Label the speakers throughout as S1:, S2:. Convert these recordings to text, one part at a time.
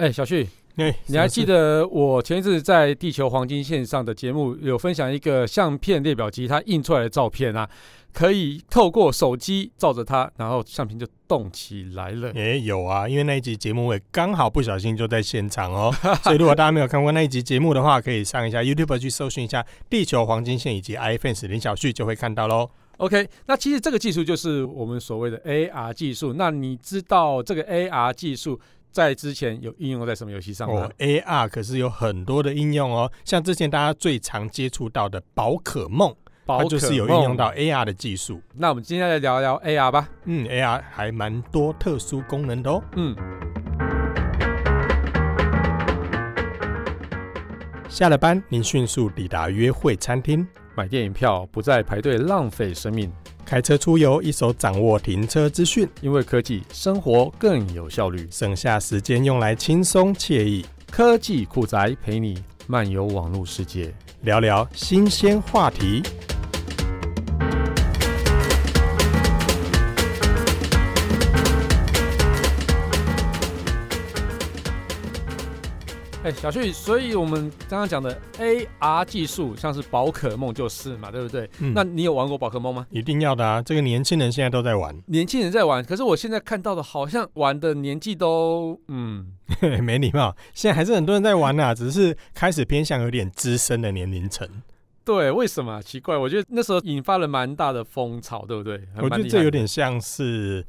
S1: 哎，小旭，
S2: 哎，
S1: 你还记得我前一次在地球黄金线上的节目有分享一个相片列表机，它印出来的照片啊，可以透过手机照着它，然后相片就动起来了。
S2: 哎，有啊，因为那一集节目我也刚好不小心就在现场哦，所以如果大家没有看过那一集节目的话，可以上一下 YouTube 去搜寻一下地球黄金线以及 iPhone 林小旭，就会看到喽。
S1: OK，那其实这个技术就是我们所谓的 AR 技术。那你知道这个 AR 技术？在之前有应用在什么游戏上吗？
S2: 哦，AR 可是有很多的应用哦，像之前大家最常接触到的宝可梦，宝可梦，它就是有应用到 AR 的技术。
S1: 那我们今天来聊聊 AR 吧。
S2: 嗯，AR 还蛮多特殊功能的哦。嗯。下了班，您迅速抵达约会餐厅，
S1: 买电影票不再排队浪费生命。
S2: 开车出游，一手掌握停车资讯，
S1: 因为科技生活更有效率，
S2: 省下时间用来轻松惬意。
S1: 科技酷宅陪你漫游网络世界，
S2: 聊聊新鲜话题。
S1: 哎，小旭，所以我们刚刚讲的 AR 技术，像是宝可梦就是嘛，对不对？嗯。那你有玩过宝可梦吗？
S2: 一定要的啊！这个年轻人现在都在玩。
S1: 年轻人在玩，可是我现在看到的，好像玩的年纪都嗯，
S2: 没礼貌。现在还是很多人在玩啊，只是开始偏向有点资深的年龄层。
S1: 对，为什么？奇怪，我觉得那时候引发了蛮大的风潮，对不对？
S2: 我觉得这有点像是。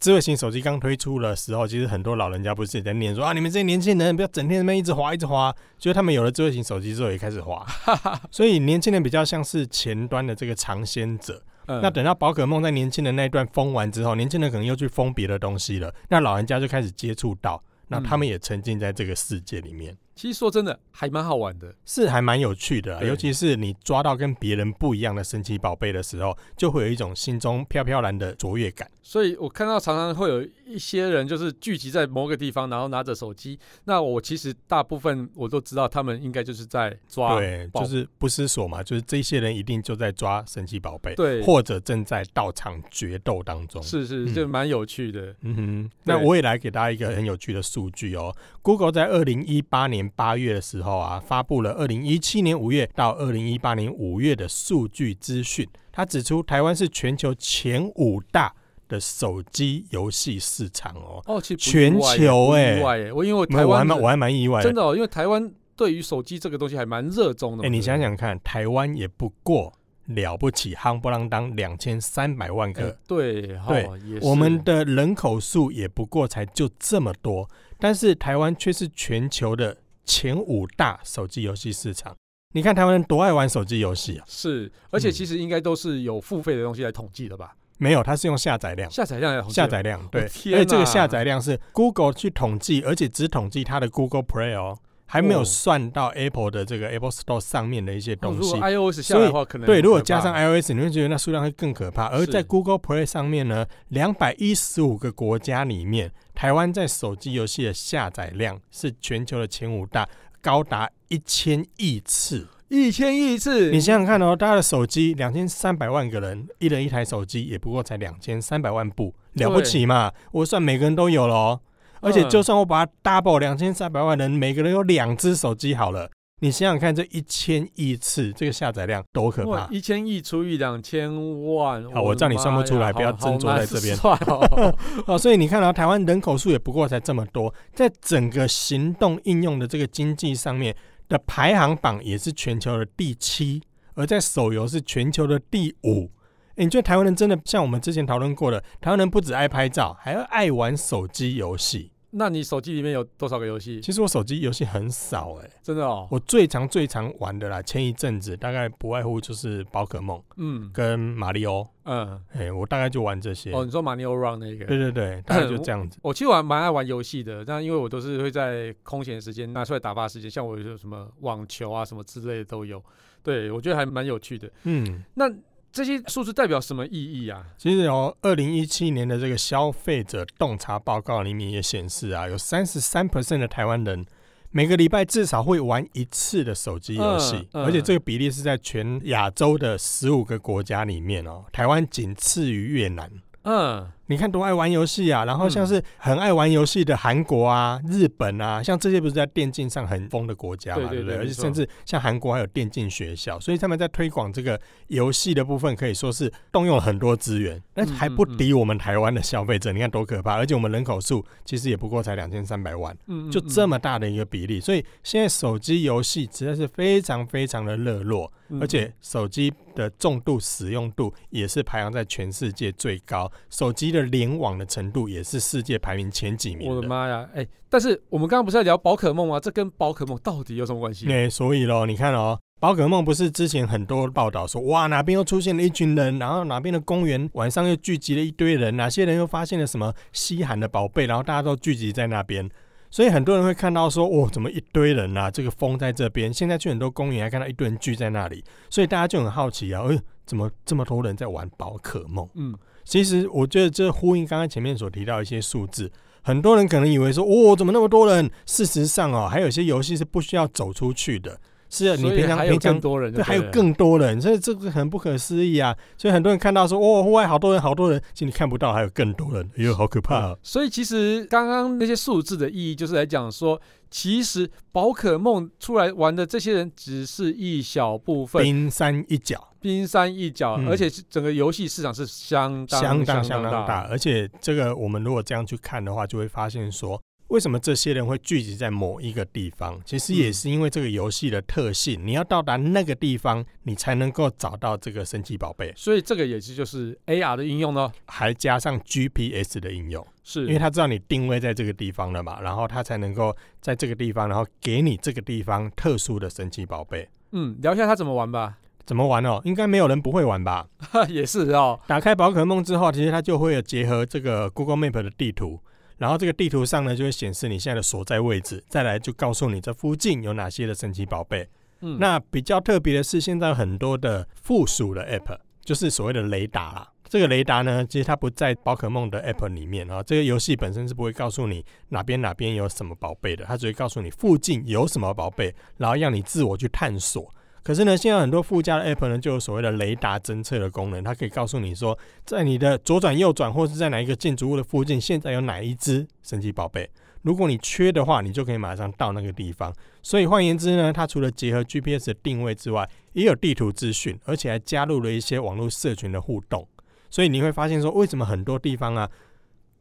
S2: 智慧型手机刚推出的时候，其实很多老人家不是也在念说啊，你们这些年轻人不要整天那边一直滑一直滑。就是他们有了智慧型手机之后也开始滑，所以年轻人比较像是前端的这个尝鲜者。嗯、那等到宝可梦在年轻人那一段封完之后，年轻人可能又去封别的东西了，那老人家就开始接触到，那他们也沉浸在这个世界里面。
S1: 其实说真的，还蛮好玩的，
S2: 是还蛮有趣的，尤其是你抓到跟别人不一样的神奇宝贝的时候，就会有一种心中飘飘然的卓越感。
S1: 所以我看到常常会有一些人就是聚集在某个地方，然后拿着手机。那我其实大部分我都知道，他们应该就是在抓，
S2: 对，就是不思索嘛，就是这些人一定就在抓神奇宝贝，
S1: 对，
S2: 或者正在到场决斗当中。
S1: 是是，就蛮有趣的。
S2: 嗯哼，那我也来给大家一个很有趣的数据哦。Google 在二零一八年八月的时候啊，发布了二零一七年五月到二零一八年五月的数据资讯。他指出，台湾是全球前五大的手机游戏市场哦。
S1: 哦，其实
S2: 全球哎、
S1: 欸，我因为台湾我还蛮
S2: 我还蛮意外的，
S1: 真的哦，因为台湾对于手机这个东西还蛮热衷的。
S2: 哎，你想想看，台湾也不过了不起，夯不啷当两千三百万个，
S1: 欸、对对，
S2: 哦、我们的人口数也不过才就这么多。但是台湾却是全球的前五大手机游戏市场。你看台湾人多爱玩手机游戏啊！
S1: 是，而且其实应该都是有付费的东西来统计的吧？
S2: 嗯、没有，它是用下载量。
S1: 下载量，
S2: 下载量，对。
S1: 而
S2: 且这个下载量是 Google 去统计，而且只统计它的 Google Play 哦，还没有算到 Apple 的这个 Apple Store 上面的一些东西。
S1: 如果 iOS 下来的话，可能
S2: 对，如果加上 iOS，你会觉得那数量会更可怕。而在 Google Play 上面呢，两百一十五个国家里面。台湾在手机游戏的下载量是全球的前五大，高达一千亿次。
S1: 一千亿次，
S2: 你想想看哦，大家的手机两千三百万个人，一人一台手机，也不过才两千三百万部，了不起嘛？我算每个人都有了哦，而且就算我把它 double 两千三百万人，每个人有两只手机好了。你想想看，这一千亿次这个下载量多可怕！
S1: 一千亿除以两千万，
S2: 好，我知道你算不出来，不要斟酌在这边。
S1: 算哦，
S2: 哦，所以你看到台湾人口数也不过才这么多，在整个行动应用的这个经济上面的排行榜也是全球的第七，而在手游是全球的第五。欸，你觉得台湾人真的像我们之前讨论过的，台湾人不止爱拍照，还要爱玩手机游戏？
S1: 那你手机里面有多少个游戏？
S2: 其实我手机游戏很少哎、欸，
S1: 真的哦。
S2: 我最常最常玩的啦，前一阵子大概不外乎就是宝可梦，嗯，跟马里奥，嗯，哎、欸，我大概就玩这些。
S1: 哦，你说马里奥 Run 那个？
S2: 对对对，大概就这样子。
S1: 我，我其实玩蛮爱玩游戏的，但因为我都是会在空闲时间拿出来打发时间，像我有什么网球啊什么之类的都有。对，我觉得还蛮有趣的。嗯，那。这些数字代表什么意义啊？
S2: 其实有二零一七年的这个消费者洞察报告里面也显示啊，有三十三 percent 的台湾人每个礼拜至少会玩一次的手机游戏，嗯嗯、而且这个比例是在全亚洲的十五个国家里面哦，台湾仅次于越南。嗯，你看多爱玩游戏啊！然后像是很爱玩游戏的韩国啊、日本啊，像这些不是在电竞上很疯的国家嘛，对不对？而且甚至像韩国还有电竞学校，所以他们在推广这个游戏的部分，可以说是动用了很多资源，那还不敌我们台湾的消费者。你看多可怕！而且我们人口数其实也不过才两千三百万，就这么大的一个比例，所以现在手机游戏实在是非常非常的热络。而且手机的重度使用度也是排行在全世界最高，手机的联网的程度也是世界排名前几名。
S1: 我的妈呀！哎、欸，但是我们刚刚不是在聊宝可梦吗？这跟宝可梦到底有什么关系？
S2: 哎、欸，所以咯，你看哦，宝可梦不是之前很多报道说，哇，哪边又出现了一群人，然后哪边的公园晚上又聚集了一堆人，哪些人又发现了什么稀罕的宝贝，然后大家都聚集在那边。所以很多人会看到说，哦，怎么一堆人啊？这个风在这边，现在去很多公园还看到一堆人聚在那里，所以大家就很好奇啊，哎，怎么这么多人在玩宝可梦？嗯，其实我觉得这呼应刚刚前面所提到一些数字，很多人可能以为说，哦，怎么那么多人？事实上哦，还有一些游戏是不需要走出去的。是啊，你平常平常
S1: 多人
S2: 对，还有更多人，所以这个很不可思议啊！所以很多人看到说，哦，户外好多人，好多人，其实你看不到还有更多人，哎呦，好可怕啊！
S1: 所以其实刚刚那些数字的意义，就是来讲说，其实宝可梦出来玩的这些人只是一小部分，
S2: 冰山一角，
S1: 冰山一角，而且整个游戏市场是相当
S2: 相当相当大，而且这个我们如果这样去看的话，就会发现说。为什么这些人会聚集在某一个地方？其实也是因为这个游戏的特性，嗯、你要到达那个地方，你才能够找到这个神奇宝贝。
S1: 所以这个也是就是 AR 的应用呢，
S2: 还加上 GPS 的应用，
S1: 是
S2: 因为他知道你定位在这个地方了嘛，然后他才能够在这个地方，然后给你这个地方特殊的神奇宝贝。
S1: 嗯，聊一下他怎么玩吧？
S2: 怎么玩哦？应该没有人不会玩吧？
S1: 也是哦。
S2: 打开宝可梦之后，其实它就会有结合这个 Google Map 的地图。然后这个地图上呢，就会显示你现在的所在位置，再来就告诉你这附近有哪些的神奇宝贝。嗯，那比较特别的是，现在有很多的附属的 App，就是所谓的雷达啦。这个雷达呢，其实它不在宝可梦的 App 里面啊。这个游戏本身是不会告诉你哪边哪边有什么宝贝的，它只会告诉你附近有什么宝贝，然后让你自我去探索。可是呢，现在很多附加的 App 呢，就有所谓的雷达侦测的功能，它可以告诉你说，在你的左转、右转，或是在哪一个建筑物的附近，现在有哪一只神奇宝贝。如果你缺的话，你就可以马上到那个地方。所以换言之呢，它除了结合 GPS 定位之外，也有地图资讯，而且还加入了一些网络社群的互动。所以你会发现说，为什么很多地方啊，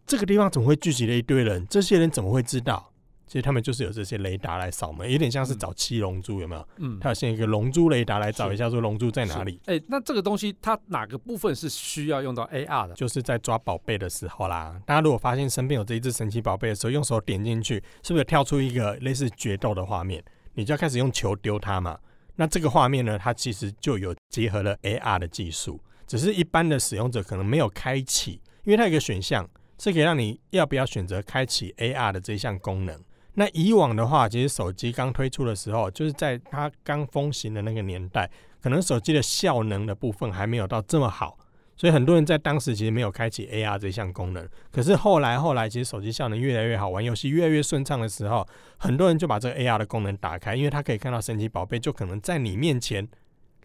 S2: 这个地方怎么会聚集了一堆人？这些人怎么会知道？其实他们就是有这些雷达来扫门，有点像是找七龙珠，有没有？嗯，它有先一个龙珠雷达来找一下，说龙珠在哪里？
S1: 哎、欸，那这个东西它哪个部分是需要用到 AR 的？
S2: 就是在抓宝贝的时候啦。大家如果发现身边有这一只神奇宝贝的时候，用手点进去，是不是跳出一个类似决斗的画面？你就要开始用球丢它嘛。那这个画面呢，它其实就有结合了 AR 的技术，只是一般的使用者可能没有开启，因为它有一个选项是可以让你要不要选择开启 AR 的这一项功能。那以往的话，其实手机刚推出的时候，就是在它刚风行的那个年代，可能手机的效能的部分还没有到这么好，所以很多人在当时其实没有开启 AR 这项功能。可是后来后来，其实手机效能越来越好，玩游戏越来越顺畅的时候，很多人就把这个 AR 的功能打开，因为它可以看到神奇宝贝，就可能在你面前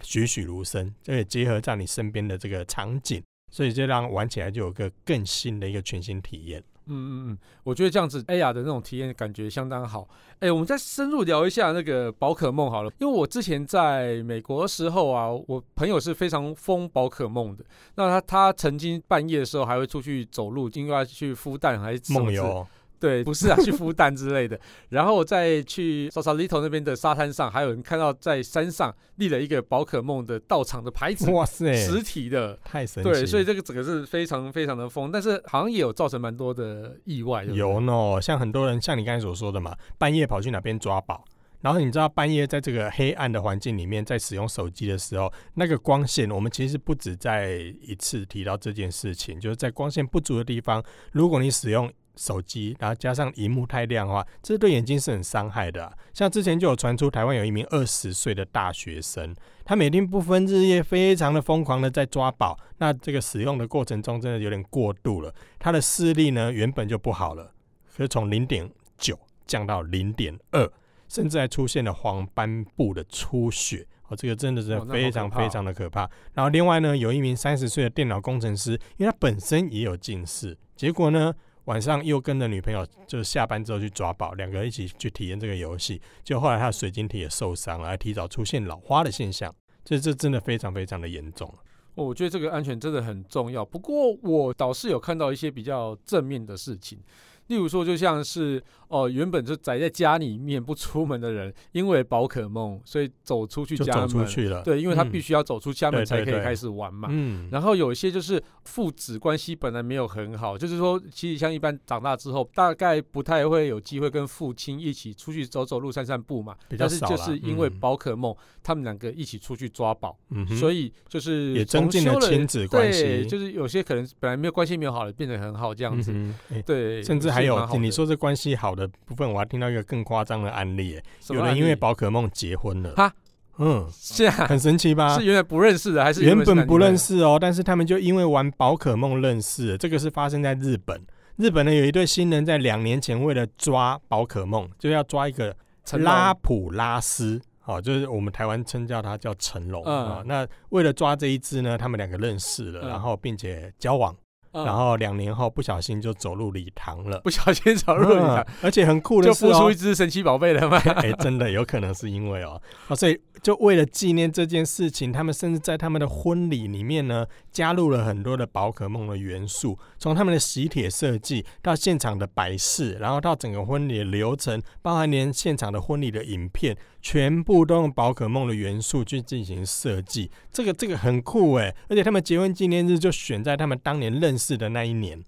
S2: 栩栩如生，这也结合在你身边的这个场景，所以这让玩起来就有个更新的一个全新体验。
S1: 嗯嗯嗯，我觉得这样子 AR 的那种体验感觉相当好。哎、我们再深入聊一下那个宝可梦好了，因为我之前在美国的时候啊，我朋友是非常疯宝可梦的。那他他曾经半夜的时候还会出去走路，因为要去孵蛋还是梦游。对，不是啊，去孵蛋之类的。然后再去 Sausalito 那边的沙滩上，还有人看到在山上立了一个宝可梦的道场的牌子，哇塞，实体的，
S2: 太神奇。
S1: 对，所以这个整个是非常非常的疯，但是好像也有造成蛮多的意外。
S2: 有呢，像很多人像你刚才所说的嘛，半夜跑去哪边抓宝，然后你知道半夜在这个黑暗的环境里面，在使用手机的时候，那个光线，我们其实不止在一次提到这件事情，就是在光线不足的地方，如果你使用。手机，然后加上荧幕太亮的话，这对眼睛是很伤害的啊。像之前就有传出台湾有一名二十岁的大学生，他每天不分日夜，非常的疯狂的在抓宝。那这个使用的过程中，真的有点过度了。他的视力呢，原本就不好了，可是从零点九降到零点二，甚至还出现了黄斑部的出血。哦，这个真的是非常非常的可怕。然后另外呢，有一名三十岁的电脑工程师，因为他本身也有近视，结果呢，晚上又跟着女朋友，就是下班之后去抓宝，两个人一起去体验这个游戏，就后来他的水晶体也受伤了，还提早出现老花的现象，这这真的非常非常的严重。
S1: 我觉得这个安全真的很重要。不过我倒是有看到一些比较正面的事情。例如说，就像是哦、呃，原本就宅在家里面不出门的人，因为宝可梦，所以走出去家门，
S2: 就走出去了。
S1: 对，因为他必须要走出家门才可以开始玩嘛。嗯。然后有一些就是父子关系本来没有很好，就是说，其实像一般长大之后，大概不太会有机会跟父亲一起出去走走路、散散步嘛。但是就是因为宝可梦，嗯、他们两个一起出去抓宝，嗯、所以就是
S2: 也增进了亲子关系。
S1: 对，就是有些可能本来没有关系没有好的，变得很好这样子。对，
S2: 甚至还。还有你说这关系好的部分，我还听到一个更夸张的案例，有人因为宝可梦结婚了。哈，嗯，是啊，很神奇吧？
S1: 是原来不认识的，还是
S2: 原本不认识哦？但是他们就因为玩宝可梦认识了。这个是发生在日本。日本呢，有一对新人在两年前为了抓宝可梦，就要抓一个拉普拉斯，哦，就是我们台湾称叫它叫成龙啊。那为了抓这一只呢，他们两个认识了，然后并且交往。然后两年后不小心就走入礼堂了，
S1: 不小心走入礼堂，
S2: 而且很酷的是，
S1: 就孵出一只神奇宝贝了吗？
S2: 哎，真的有可能是因为哦，啊所以就为了纪念这件事情，他们甚至在他们的婚礼里面呢，加入了很多的宝可梦的元素，从他们的喜帖设计到现场的摆饰，然后到整个婚礼的流程，包含连现场的婚礼的影片，全部都用宝可梦的元素去进行设计。这个这个很酷哎，而且他们结婚纪念日就选在他们当年认识。是的那一年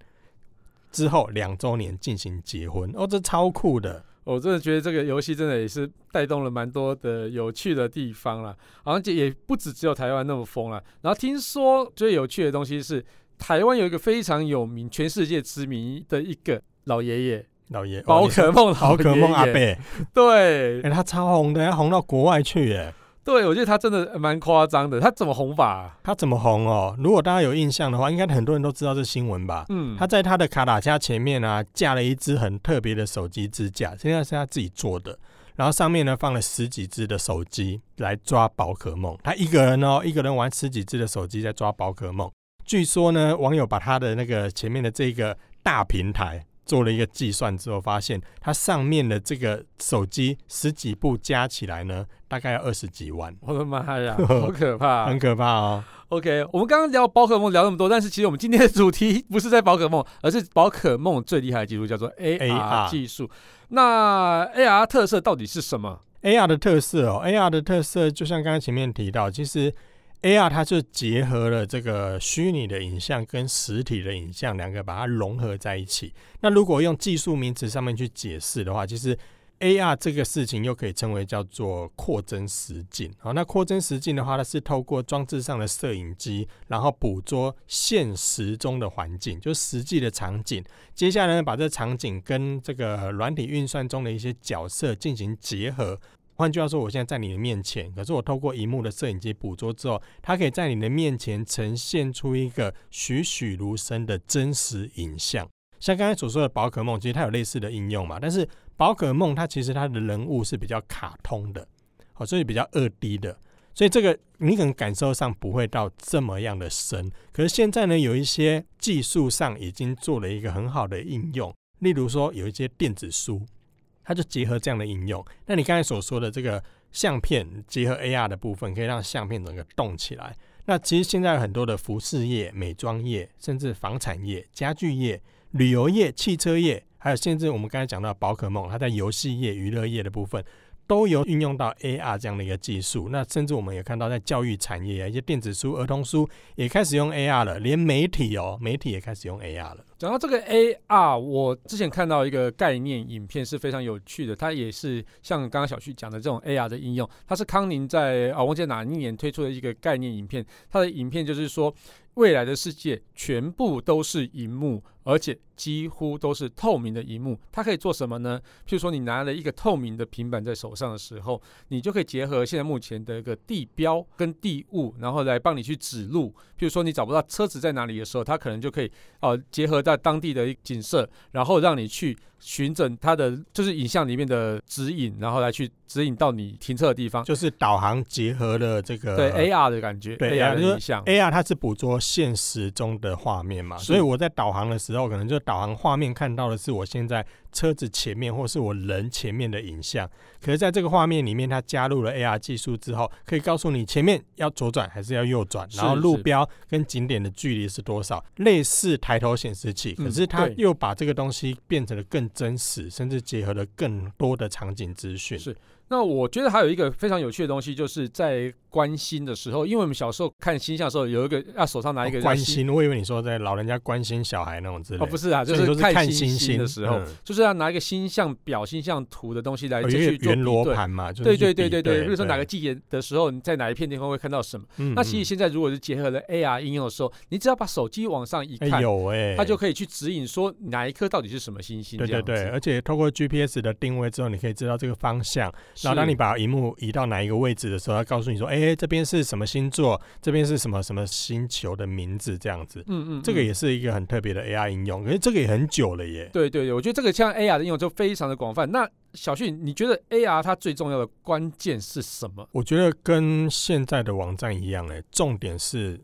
S2: 之后两周年进行结婚哦，这超酷的！
S1: 我真的觉得这个游戏真的也是带动了蛮多的有趣的地方了，好像也不止只有台湾那么疯了。然后听说最有趣的东西是，台湾有一个非常有名、全世界知名的一个老爷爷，
S2: 老爷
S1: 宝可梦，宝可梦阿贝，
S2: 对，哎，他超红的，他红到国外去耶。
S1: 对，我觉得他真的蛮夸张的。他怎么红法啊？
S2: 他怎么红哦？如果大家有印象的话，应该很多人都知道这新闻吧？嗯，他在他的卡塔加前面啊，架了一只很特别的手机支架，现在是他自己做的。然后上面呢放了十几只的手机来抓宝可梦。他一个人哦，一个人玩十几只的手机在抓宝可梦。据说呢，网友把他的那个前面的这个大平台。做了一个计算之后，发现它上面的这个手机十几部加起来呢，大概要二十几万。
S1: 我的妈呀，好可怕，
S2: 很可怕哦。
S1: OK，我们刚刚聊宝可梦聊那么多，但是其实我们今天的主题不是在宝可梦，而是宝可梦最厉害的技术叫做 AR 技术。那 AR 特色到底是什么
S2: ？AR 的特色哦，AR 的特色就像刚刚前面提到，其实。AR 它就结合了这个虚拟的影像跟实体的影像两个，把它融合在一起。那如果用技术名词上面去解释的话，其实 AR 这个事情又可以称为叫做扩增实境。好，那扩增实境的话，它是透过装置上的摄影机，然后捕捉现实中的环境，就实际的场景。接下来呢，把这场景跟这个软体运算中的一些角色进行结合。换句话说，我现在在你的面前，可是我透过荧幕的摄影机捕捉之后，它可以在你的面前呈现出一个栩栩如生的真实影像。像刚才所说的宝可梦，其实它有类似的应用嘛。但是宝可梦它其实它的人物是比较卡通的，好，所以比较二 D 的，所以这个你可能感受上不会到这么样的深。可是现在呢，有一些技术上已经做了一个很好的应用，例如说有一些电子书。它就结合这样的应用。那你刚才所说的这个相片结合 AR 的部分，可以让相片整个动起来。那其实现在很多的服饰业、美妆业，甚至房产业、家具业、旅游业、汽车业，还有甚至我们刚才讲到宝可梦，它在游戏业、娱乐业的部分。都有运用到 AR 这样的一个技术，那甚至我们也看到在教育产业啊，一些电子书、儿童书也开始用 AR 了，连媒体哦，媒体也开始用 AR 了。
S1: 讲到这个 AR，我之前看到一个概念影片是非常有趣的，它也是像刚刚小旭讲的这种 AR 的应用，它是康宁在啊，忘记哪一年推出的一个概念影片，它的影片就是说未来的世界全部都是荧幕，而且几乎都是透明的荧幕。它可以做什么呢？譬如说，你拿了一个透明的平板在手上的时候，你就可以结合现在目前的一个地标跟地物，然后来帮你去指路。譬如说，你找不到车子在哪里的时候，它可能就可以哦、呃、结合在当地的景色，然后让你去。寻整它的就是影像里面的指引，然后来去指引到你停车的地方，
S2: 就是导航结合了这个
S1: 对 AR 的感觉，
S2: 对
S1: AR 的影像
S2: ，AR 它是捕捉现实中的画面嘛，所以我在导航的时候，可能就导航画面看到的是我现在车子前面或是我人前面的影像，可是在这个画面里面，它加入了 AR 技术之后，可以告诉你前面要左转还是要右转，然后路标跟景点的距离是多少，类似抬头显示器，可是它又把这个东西变成了更真实，甚至结合了更多的场景资讯。
S1: 是。那我觉得还有一个非常有趣的东西，就是在观星的时候，因为我们小时候看星象的时候，有一个要手上拿一个、
S2: 哦、观星，我以为你说在老人家关心小孩那种之类。
S1: 哦，不是啊，就是看星星的时候，嗯、就是要拿一个星象表、星象图的东西来去做圆
S2: 罗盘嘛。
S1: 对对对对对，比如说哪个季节的时候，你在哪一片地方会看到什么？嗯、那其实现在如果是结合了 AR 应用的时候，你只要把手机往上一看，有哎，它就可以去指引说哪一颗到底是什么星星。
S2: 对对对，而且透过 GPS 的定位之后，你可以知道这个方向。然后当你把荧幕移到哪一个位置的时候，它告诉你说：“哎、欸，这边是什么星座？这边是什么什么星球的名字？”这样子，嗯，嗯嗯，这个也是一个很特别的 AR 应用，可是这个也很久了耶。
S1: 对对对，我觉得这个像 AR 的应用就非常的广泛。那小旭，你觉得 AR 它最重要的关键是什么？
S2: 我觉得跟现在的网站一样，哎，重点是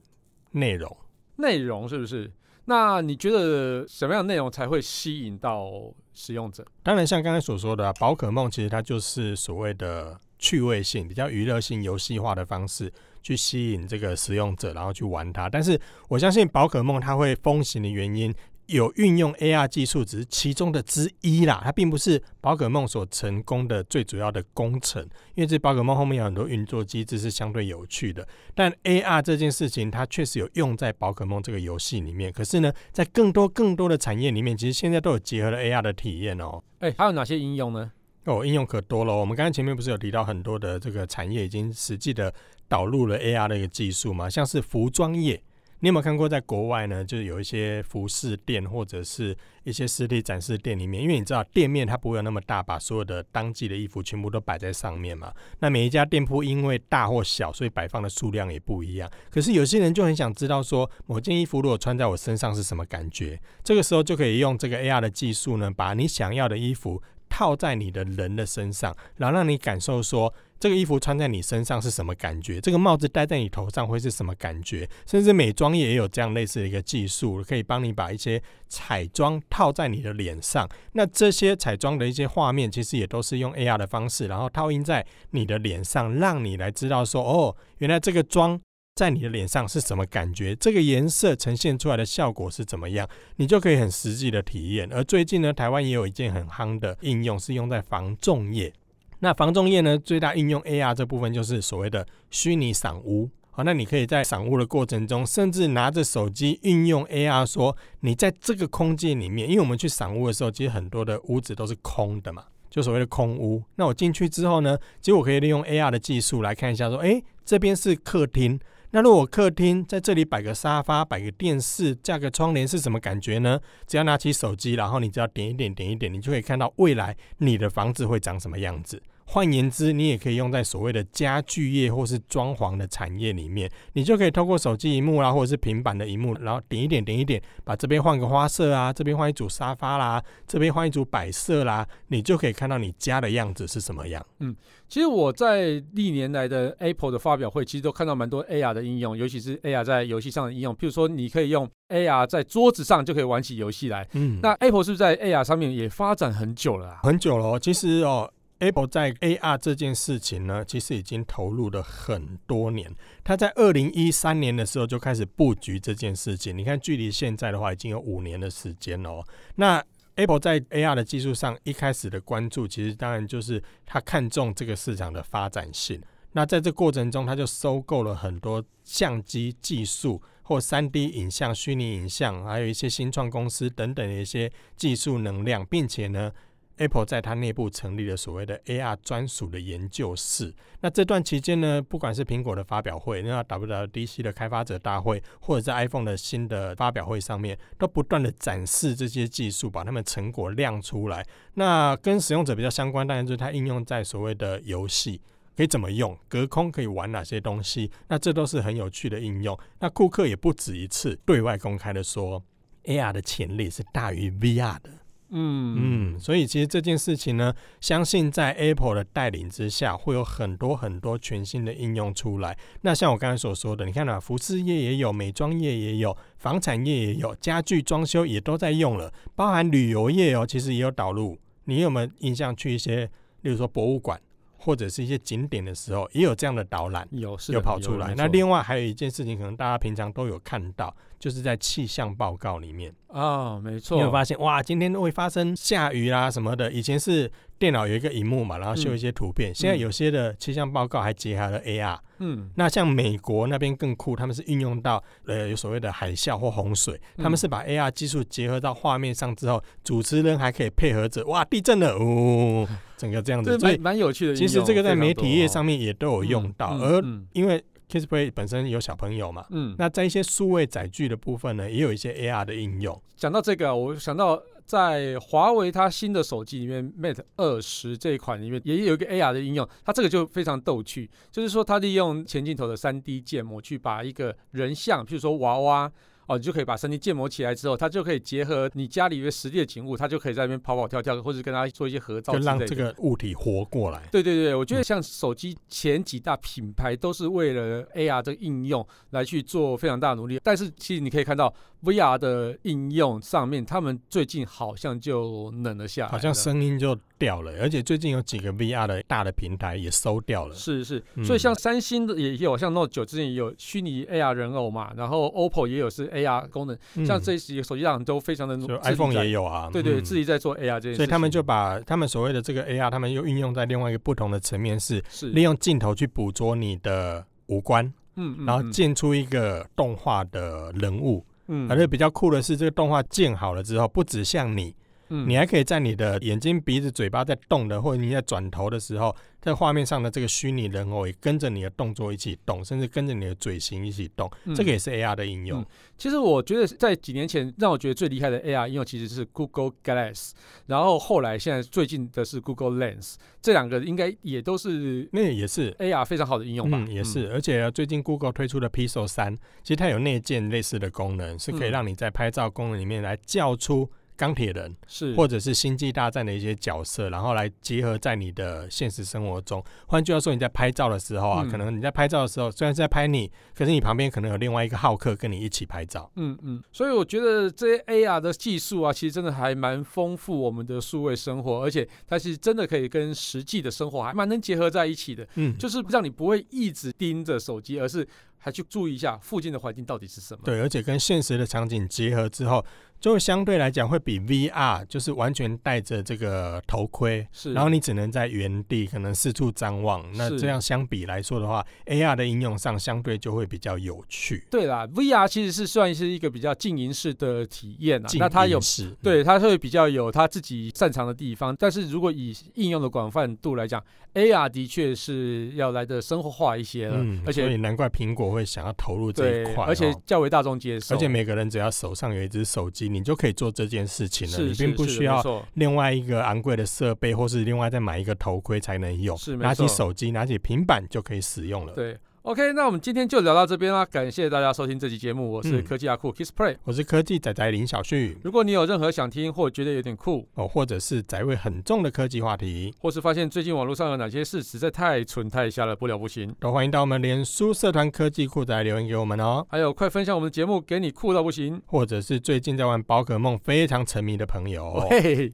S2: 内容。
S1: 内容是不是？那你觉得什么样的内容才会吸引到使用者？
S2: 当然，像刚才所说的，宝可梦其实它就是所谓的。趣味性比较娱乐性、游戏化的方式去吸引这个使用者，然后去玩它。但是我相信宝可梦它会风行的原因，有运用 AR 技术只是其中的之一啦，它并不是宝可梦所成功的最主要的工程。因为这宝可梦后面有很多运作机制是相对有趣的。但 AR 这件事情，它确实有用在宝可梦这个游戏里面。可是呢，在更多更多的产业里面，其实现在都有结合了 AR 的体验哦。
S1: 哎，还有哪些应用呢？
S2: 哦，应用可多了。我们刚才前面不是有提到很多的这个产业已经实际的导入了 AR 的一个技术嘛？像是服装业，你有没有看过在国外呢？就是有一些服饰店或者是一些实体展示店里面，因为你知道店面它不会有那么大，把所有的当季的衣服全部都摆在上面嘛。那每一家店铺因为大或小，所以摆放的数量也不一样。可是有些人就很想知道说，某件衣服如果穿在我身上是什么感觉？这个时候就可以用这个 AR 的技术呢，把你想要的衣服。套在你的人的身上，然后让你感受说，这个衣服穿在你身上是什么感觉？这个帽子戴在你头上会是什么感觉？甚至美妆也有这样类似的一个技术，可以帮你把一些彩妆套在你的脸上。那这些彩妆的一些画面，其实也都是用 AR 的方式，然后套印在你的脸上，让你来知道说，哦，原来这个妆。在你的脸上是什么感觉？这个颜色呈现出来的效果是怎么样？你就可以很实际的体验。而最近呢，台湾也有一件很夯的应用，是用在防重业。那防重业呢，最大应用 AR 这部分就是所谓的虚拟赏屋。好，那你可以在赏屋的过程中，甚至拿着手机运用 AR，说你在这个空间里面，因为我们去赏屋的时候，其实很多的屋子都是空的嘛，就所谓的空屋。那我进去之后呢，其实我可以利用 AR 的技术来看一下，说，诶，这边是客厅。那如果客厅在这里摆个沙发、摆个电视、架个窗帘是什么感觉呢？只要拿起手机，然后你只要点一点、点一点，你就可以看到未来你的房子会长什么样子。换言之，你也可以用在所谓的家具业或是装潢的产业里面，你就可以透过手机荧幕啦，或者是平板的荧幕，然后点一点点一点，把这边换个花色啊，这边换一组沙发啦，这边换一组摆设啦，你就可以看到你家的样子是什么样。嗯，
S1: 其实我在历年来的 Apple 的发表会，其实都看到蛮多 AR 的应用，尤其是 AR 在游戏上的应用。譬如说，你可以用 AR 在桌子上就可以玩起游戏来。嗯，那 Apple 是不是在 AR 上面也发展很久了啊？
S2: 很久了哦，其实哦。Apple 在 AR 这件事情呢，其实已经投入了很多年。他在二零一三年的时候就开始布局这件事情。你看，距离现在的话，已经有五年的时间了。那 Apple 在 AR 的技术上一开始的关注，其实当然就是他看中这个市场的发展性。那在这过程中，他就收购了很多相机技术或三 D 影像、虚拟影像，还有一些新创公司等等的一些技术能量，并且呢。Apple 在它内部成立了所谓的 AR 专属的研究室。那这段期间呢，不管是苹果的发表会，那 WWDC 的开发者大会，或者在 iPhone 的新的发表会上面，都不断的展示这些技术，把他们成果亮出来。那跟使用者比较相关，当然就是它应用在所谓的游戏，可以怎么用，隔空可以玩哪些东西，那这都是很有趣的应用。那库克也不止一次对外公开的说，AR 的潜力是大于 VR 的。嗯嗯，所以其实这件事情呢，相信在 Apple 的带领之下，会有很多很多全新的应用出来。那像我刚才所说的，你看啊，服饰业也有，美妆业也有，房产业也有，家具装修也都在用了，包含旅游业哦，其实也有导入。你有没有印象去一些，例如说博物馆？或者是一些景点的时候，也有这样的导览，
S1: 有是
S2: 有跑出来。那另外还有一件事情，可能大家平常都有看到，就是在气象报告里面
S1: 啊、哦，没错，
S2: 你有发现哇，今天会发生下雨啦什么的。以前是电脑有一个荧幕嘛，然后秀一些图片，嗯、现在有些的气象报告还结合了 AR。嗯，那像美国那边更酷，他们是运用到呃有所谓的海啸或洪水，他们是把 AR 技术结合到画面上之后，主持人还可以配合着哇地震了哦，整个这样子，
S1: 所以蛮有趣的。
S2: 其实这个在媒体业上面也都有用到，而因为 Kissplay 本身有小朋友嘛，嗯，那在一些数位载具的部分呢，也有一些 AR 的应用。
S1: 讲到这个，我想到。在华为它新的手机里面，Mate 二十这一款里面也有一个 AR 的应用，它这个就非常逗趣，就是说它利用前镜头的三 D 建模去把一个人像，譬如说娃娃。哦，你就可以把身体建模起来之后，它就可以结合你家里的实际的景物，它就可以在那边跑跑跳跳，或者跟它做一些合照，
S2: 就让这个物体活过来。
S1: 对对对，我觉得像手机前几大品牌都是为了 AR 这个应用来去做非常大的努力，但是其实你可以看到 VR 的应用上面，他们最近好像就冷了下来，
S2: 好像声音就掉了，而且最近有几个 VR 的大的平台也收掉了。
S1: 是是，所以像三星的也有，像 Note 9之前也有虚拟 AR 人偶嘛，然后 OPPO 也有是。AR 功能，像这些手机上都非常的，
S2: 就 iPhone 也有啊，
S1: 对对，自己在做 AR 这件事，
S2: 所以他们就把他们所谓的这个 AR，他们又运用在另外一个不同的层面，是利用镜头去捕捉你的五官，嗯，然后建出一个动画的人物，嗯，而且比较酷的是，这个动画建好了之后，不只像你，嗯，你还可以在你的眼睛、鼻子、嘴巴在动的，或者你在转头的时候。在画面上的这个虚拟人偶也跟着你的动作一起动，甚至跟着你的嘴型一起动，嗯、这个也是 AR 的应用、嗯。
S1: 其实我觉得在几年前让我觉得最厉害的 AR 应用其实是 Google Glass，然后后来现在最近的是 Google Lens，这两个应该也都是那也是 AR 非常好的应用吧？
S2: 嗯，也是。而且最近 Google 推出的 Pixel 三其实它有内建类似的功能，是可以让你在拍照功能里面来叫出。钢铁人是，或者是星际大战的一些角色，然后来结合在你的现实生活中。换句话说，你在拍照的时候啊，嗯、可能你在拍照的时候，虽然是在拍你，可是你旁边可能有另外一个浩克跟你一起拍照。嗯
S1: 嗯。所以我觉得这些 AR 的技术啊，其实真的还蛮丰富我们的数位生活，而且它是真的可以跟实际的生活还蛮能结合在一起的。嗯，就是让你不会一直盯着手机，而是还去注意一下附近的环境到底是什么。
S2: 对，而且跟现实的场景结合之后。就相对来讲会比 VR 就是完全戴着这个头盔，是，然后你只能在原地可能四处张望。那这样相比来说的话，AR 的应用上相对就会比较有趣。
S1: 对啦，VR 其实是算是一个比较静音式的体验啊。那它有，对，它会比较有它自己擅长的地方。但是如果以应用的广泛度来讲，AR 的确是要来的生活化一些了。嗯，而且
S2: 所以难怪苹果会想要投入这一块，
S1: 而且较为大众接受。
S2: 而且每个人只要手上有一只手机。你就可以做这件事情了，你并不需要另外一个昂贵的设备，或是另外再买一个头盔才能用。拿起手机，拿起平板就可以使用了。
S1: 对。OK，那我们今天就聊到这边啦，感谢大家收听这期节目，我是科技阿酷 Kissplay，
S2: 我是科技仔仔林小旭。
S1: 如果你有任何想听或觉得有点酷
S2: 哦，或者是宅味很重的科技话题，
S1: 或是发现最近网络上有哪些事实在太蠢太瞎了，不了不行，
S2: 都欢迎到我们脸书社团科技酷仔留言给我们哦。
S1: 还有，快分享我们的节目给你酷到不行，
S2: 或者是最近在玩宝可梦非常沉迷的朋友，
S1: 嘿嘿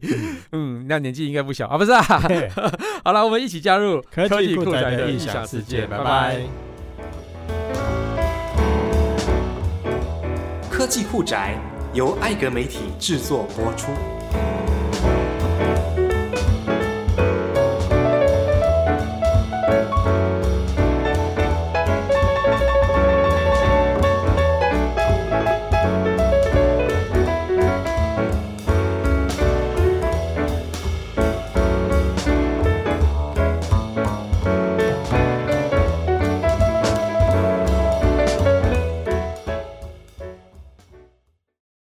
S1: 嗯，那年纪应该不小。啊，不是啊？好了，我们一起加入
S2: 科技酷仔的异想世界，拜拜。
S3: 科技酷宅由艾格媒体制作播出。